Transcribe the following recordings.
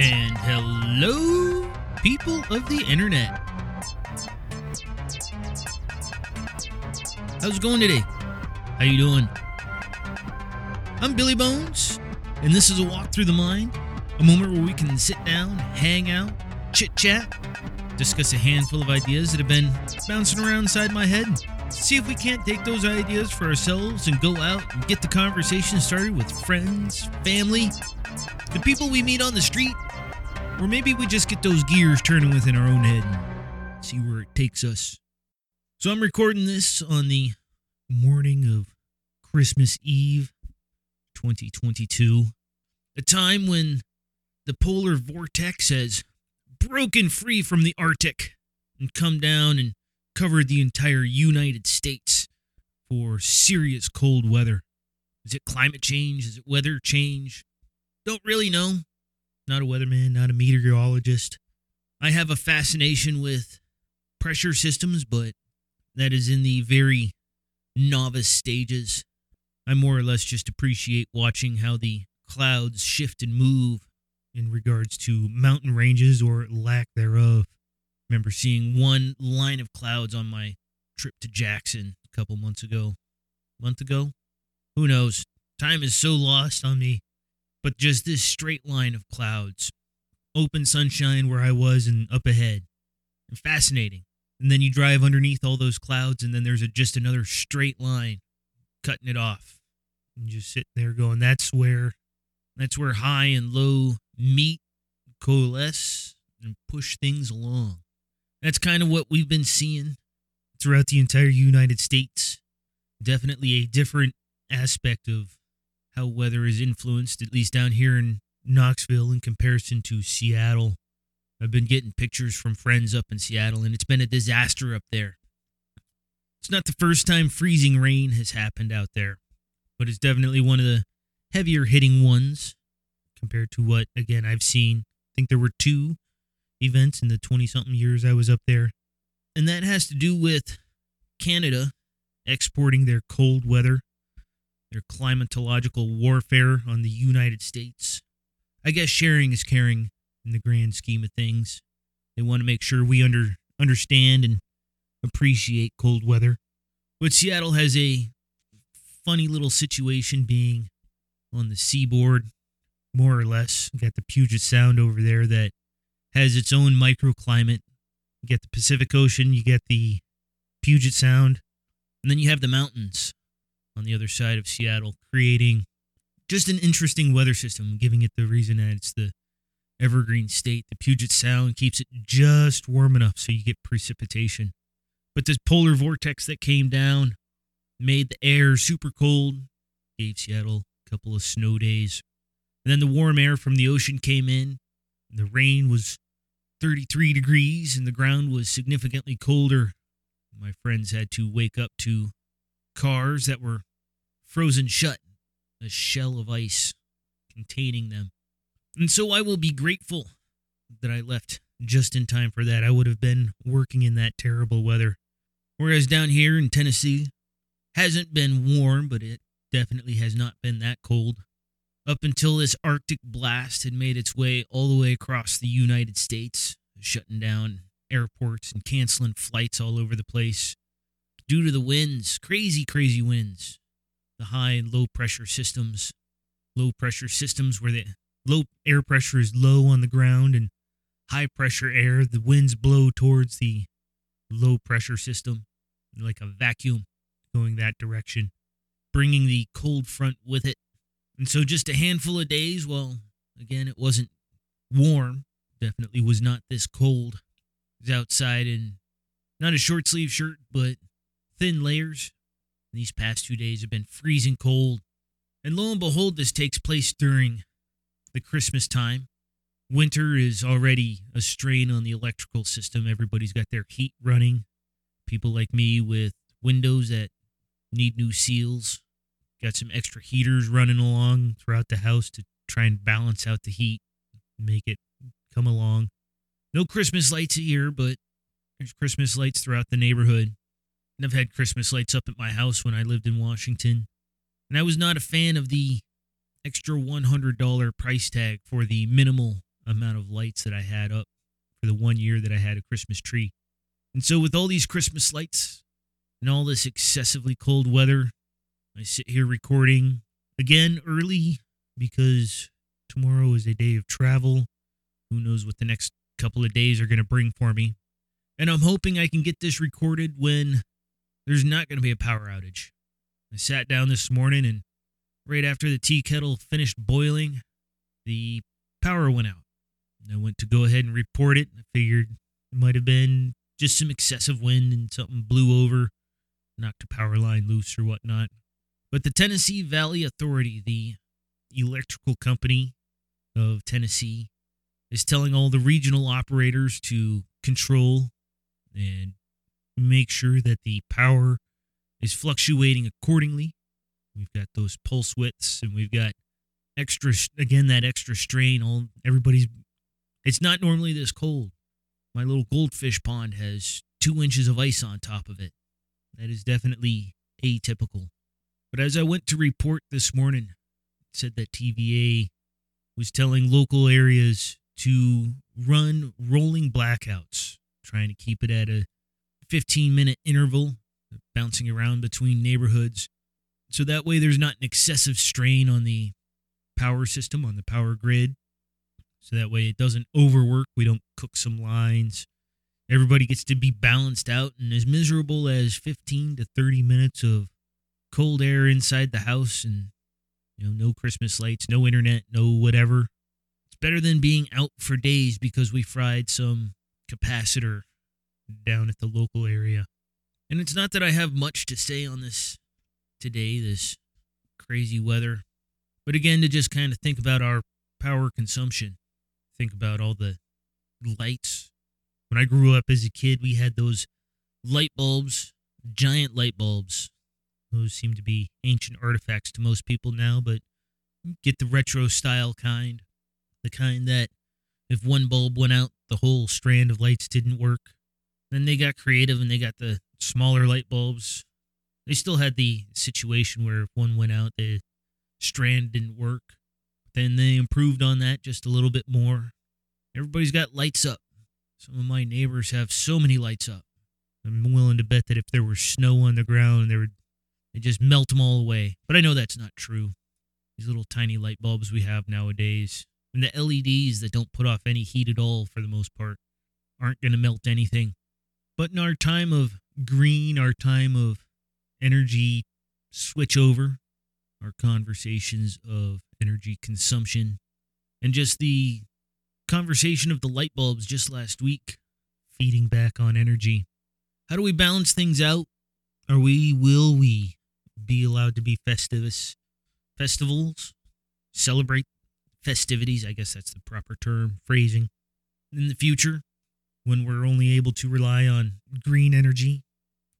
And hello, people of the internet. How's it going today? How you doing? I'm Billy Bones, and this is a walk through the mind, a moment where we can sit down, hang out, chit chat, discuss a handful of ideas that have been bouncing around inside my head. See if we can't take those ideas for ourselves and go out and get the conversation started with friends, family, the people we meet on the street, or maybe we just get those gears turning within our own head and see where it takes us. So I'm recording this on the morning of Christmas Eve 2022, a time when the polar vortex has broken free from the Arctic and come down and covered the entire United States for serious cold weather. Is it climate change? Is it weather change? Don't really know. Not a weatherman, not a meteorologist. I have a fascination with pressure systems, but that is in the very novice stages. I more or less just appreciate watching how the clouds shift and move in regards to mountain ranges or lack thereof. Remember seeing one line of clouds on my trip to Jackson a couple months ago. Month ago? Who knows? Time is so lost on me. But just this straight line of clouds. Open sunshine where I was and up ahead. And fascinating. And then you drive underneath all those clouds and then there's a, just another straight line cutting it off. And just sitting there going, that's where that's where high and low meet, coalesce, and push things along. That's kind of what we've been seeing throughout the entire United States. Definitely a different aspect of how weather is influenced, at least down here in Knoxville, in comparison to Seattle. I've been getting pictures from friends up in Seattle, and it's been a disaster up there. It's not the first time freezing rain has happened out there, but it's definitely one of the heavier hitting ones compared to what, again, I've seen. I think there were two events in the 20 something years I was up there. And that has to do with Canada exporting their cold weather, their climatological warfare on the United States. I guess sharing is caring in the grand scheme of things. They want to make sure we under understand and appreciate cold weather. But Seattle has a funny little situation being on the seaboard, more or less. You got the Puget Sound over there that has its own microclimate. You get the Pacific Ocean, you get the Puget Sound, and then you have the mountains on the other side of Seattle, creating just an interesting weather system, giving it the reason that it's the evergreen state. The Puget Sound keeps it just warm enough so you get precipitation. But this polar vortex that came down made the air super cold, gave Seattle a couple of snow days. And then the warm air from the ocean came in. The rain was 33 degrees and the ground was significantly colder. My friends had to wake up to cars that were frozen shut, a shell of ice containing them. And so I will be grateful that I left just in time for that. I would have been working in that terrible weather. Whereas down here in Tennessee, hasn't been warm, but it definitely has not been that cold. Up until this Arctic blast had made its way all the way across the United States, shutting down airports and canceling flights all over the place due to the winds, crazy, crazy winds. The high and low pressure systems, low pressure systems where the low air pressure is low on the ground and high pressure air, the winds blow towards the low pressure system like a vacuum going that direction, bringing the cold front with it. And so just a handful of days, well, again, it wasn't warm, definitely was not this cold. It was outside in not a short sleeve shirt, but thin layers. These past two days have been freezing cold. And lo and behold, this takes place during the Christmas time. Winter is already a strain on the electrical system. Everybody's got their heat running. People like me with windows that need new seals. Got some extra heaters running along throughout the house to try and balance out the heat, make it come along. No Christmas lights here, but there's Christmas lights throughout the neighborhood. And I've had Christmas lights up at my house when I lived in Washington. And I was not a fan of the extra $100 price tag for the minimal amount of lights that I had up for the one year that I had a Christmas tree. And so, with all these Christmas lights and all this excessively cold weather, I sit here recording again early because tomorrow is a day of travel. Who knows what the next couple of days are going to bring for me. And I'm hoping I can get this recorded when there's not going to be a power outage. I sat down this morning and right after the tea kettle finished boiling, the power went out. And I went to go ahead and report it. I figured it might have been just some excessive wind and something blew over, knocked a power line loose or whatnot. But the Tennessee Valley Authority, the electrical company of Tennessee, is telling all the regional operators to control and make sure that the power is fluctuating accordingly. We've got those pulse widths and we've got extra again that extra strain all everybody's it's not normally this cold. My little goldfish pond has 2 inches of ice on top of it. That is definitely atypical. But as I went to report this morning, said that TVA was telling local areas to run rolling blackouts, trying to keep it at a 15 minute interval, bouncing around between neighborhoods. So that way there's not an excessive strain on the power system, on the power grid. So that way it doesn't overwork. We don't cook some lines. Everybody gets to be balanced out and as miserable as 15 to 30 minutes of cold air inside the house and you know no Christmas lights, no internet, no whatever It's better than being out for days because we fried some capacitor down at the local area. And it's not that I have much to say on this today, this crazy weather, but again, to just kind of think about our power consumption, think about all the lights. When I grew up as a kid, we had those light bulbs, giant light bulbs. Those seem to be ancient artifacts to most people now, but get the retro style kind the kind that if one bulb went out, the whole strand of lights didn't work. Then they got creative and they got the smaller light bulbs. They still had the situation where if one went out, the strand didn't work. Then they improved on that just a little bit more. Everybody's got lights up. Some of my neighbors have so many lights up. I'm willing to bet that if there were snow on the ground, they would they just melt them all away. But I know that's not true. These little tiny light bulbs we have nowadays, and the LEDs that don't put off any heat at all for the most part aren't going to melt anything. But in our time of green, our time of energy switch over, our conversations of energy consumption, and just the conversation of the light bulbs just last week, feeding back on energy. How do we balance things out? Are we, will we be allowed to be festivus, festivals, celebrate festivities, I guess that's the proper term, phrasing, in the future when we're only able to rely on green energy.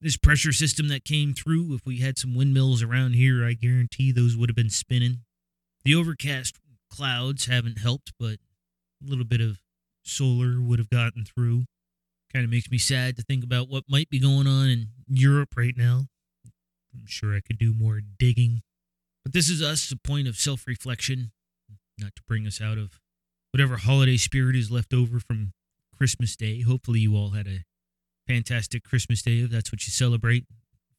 This pressure system that came through, if we had some windmills around here, I guarantee those would have been spinning. The overcast clouds haven't helped, but a little bit of solar would have gotten through. Kind of makes me sad to think about what might be going on in Europe right now. I'm sure I could do more digging. But this is us, a point of self reflection not to bring us out of whatever holiday spirit is left over from Christmas Day. Hopefully, you all had a fantastic Christmas Day if that's what you celebrate.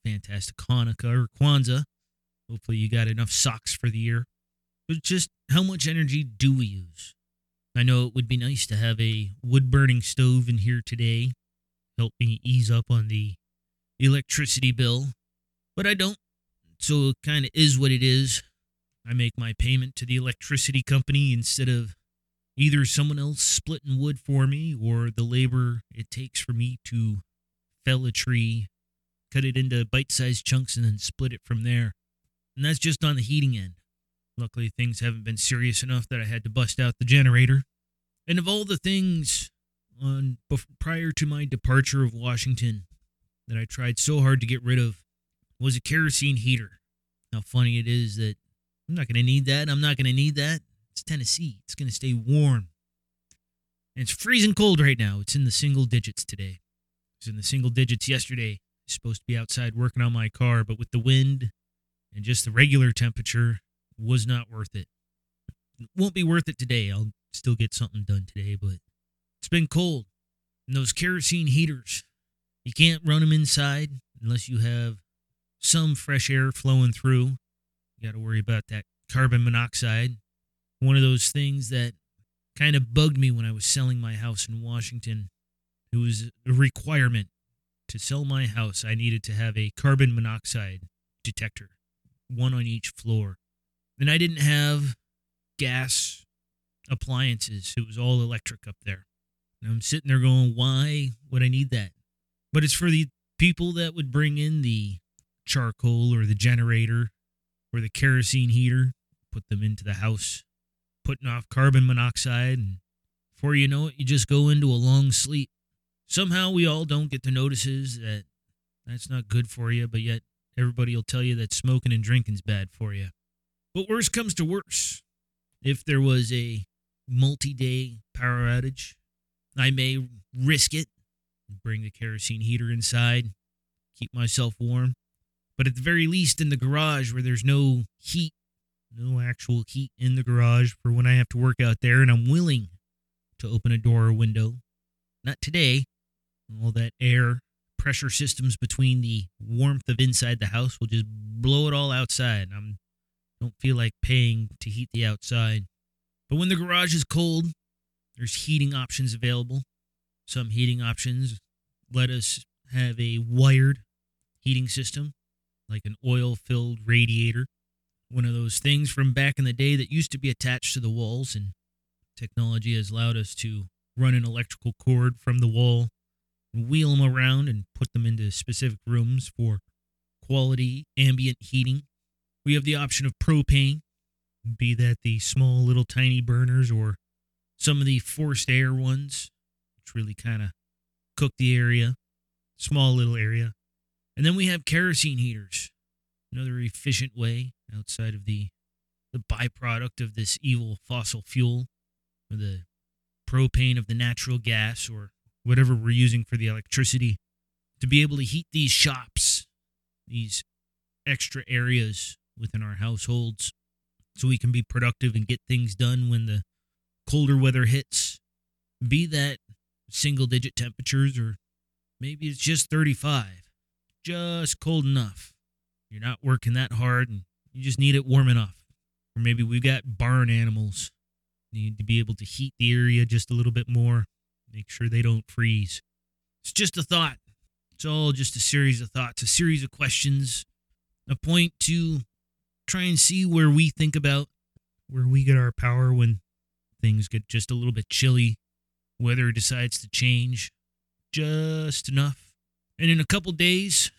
Fantastic Hanukkah or Kwanzaa. Hopefully, you got enough socks for the year. But just how much energy do we use? I know it would be nice to have a wood burning stove in here today, help me ease up on the electricity bill, but I don't. So it kind of is what it is. I make my payment to the electricity company instead of either someone else splitting wood for me or the labor it takes for me to fell a tree, cut it into bite sized chunks, and then split it from there. And that's just on the heating end. Luckily, things haven't been serious enough that I had to bust out the generator. And of all the things on prior to my departure of Washington that I tried so hard to get rid of was a kerosene heater. How funny it is that I'm not going to need that. I'm not going to need that. It's Tennessee. It's going to stay warm. And it's freezing cold right now. It's in the single digits today. It's in the single digits yesterday. I supposed to be outside working on my car, but with the wind and just the regular temperature, was not worth it. it. Won't be worth it today. I'll still get something done today, but it's been cold. And those kerosene heaters, you can't run them inside unless you have some fresh air flowing through. You got to worry about that carbon monoxide. One of those things that kind of bugged me when I was selling my house in Washington. It was a requirement to sell my house. I needed to have a carbon monoxide detector, one on each floor. And I didn't have gas appliances. It was all electric up there. And I'm sitting there going, why would I need that? But it's for the people that would bring in the charcoal or the generator or the kerosene heater, put them into the house, putting off carbon monoxide. And before you know it, you just go into a long sleep. Somehow we all don't get the notices that that's not good for you, but yet everybody will tell you that smoking and drinking's bad for you. But worse comes to worse. If there was a multi day power outage, I may risk it, and bring the kerosene heater inside, keep myself warm. But at the very least, in the garage where there's no heat, no actual heat in the garage for when I have to work out there and I'm willing to open a door or window. Not today. All that air pressure systems between the warmth of inside the house will just blow it all outside. I don't feel like paying to heat the outside. But when the garage is cold, there's heating options available. Some heating options let us have a wired heating system, like an oil filled radiator. One of those things from back in the day that used to be attached to the walls, and technology has allowed us to run an electrical cord from the wall and wheel them around and put them into specific rooms for quality ambient heating. We have the option of propane, be that the small little tiny burners or some of the forced air ones, which really kind of cook the area, small little area. And then we have kerosene heaters, another efficient way outside of the the byproduct of this evil fossil fuel, or the propane of the natural gas, or whatever we're using for the electricity, to be able to heat these shops, these extra areas within our households, so we can be productive and get things done when the colder weather hits, be that single digit temperatures or maybe it's just 35, just cold enough. You're not working that hard and you just need it warm enough. Or maybe we've got barn animals. Need to be able to heat the area just a little bit more, make sure they don't freeze. It's just a thought. It's all just a series of thoughts, a series of questions, a point to try and see where we think about where we get our power when things get just a little bit chilly, weather decides to change just enough. And in a couple days,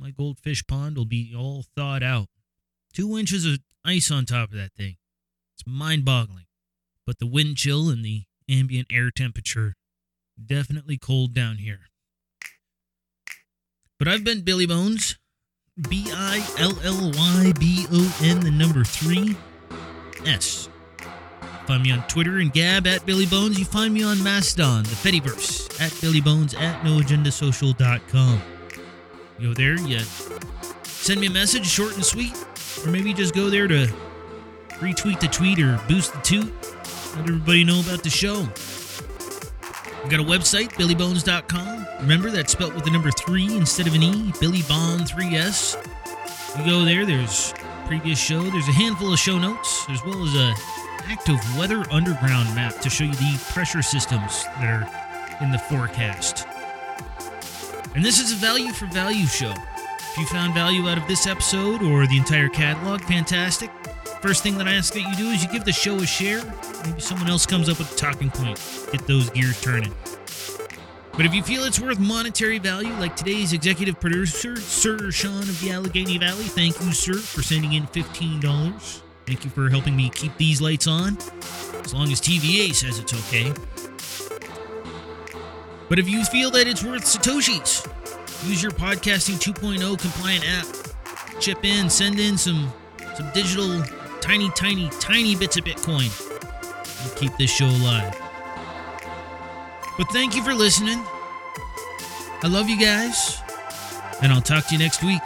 my goldfish pond will be all thawed out. Two inches of ice on top of that thing. It's mind boggling. But the wind chill and the ambient air temperature definitely cold down here. But I've been Billy Bones. B I L L Y B O N, the number three S. Find me on Twitter and Gab at Billy Bones. You find me on Mastodon, the Fediverse, at Billy Bones at noagendasocial.com. Go there, you send me a message, short and sweet, or maybe just go there to retweet the tweet or boost the toot. Let everybody know about the show. We've got a website, billybones.com. Remember, that's spelled with the number three instead of an E, Billy Bond 3S. You go there, there's previous show, there's a handful of show notes, as well as a active weather underground map to show you the pressure systems that are in the forecast. And this is a value for value show. If you found value out of this episode or the entire catalog, fantastic. First thing that I ask that you do is you give the show a share. Maybe someone else comes up with a talking point. Get those gears turning. But if you feel it's worth monetary value, like today's executive producer, Sir Sean of the Allegheny Valley, thank you, sir, for sending in $15. Thank you for helping me keep these lights on, as long as TVA says it's okay. But if you feel that it's worth Satoshis, use your Podcasting 2.0 compliant app. Chip in, send in some some digital, tiny, tiny, tiny bits of Bitcoin. Keep this show alive. But thank you for listening. I love you guys. And I'll talk to you next week.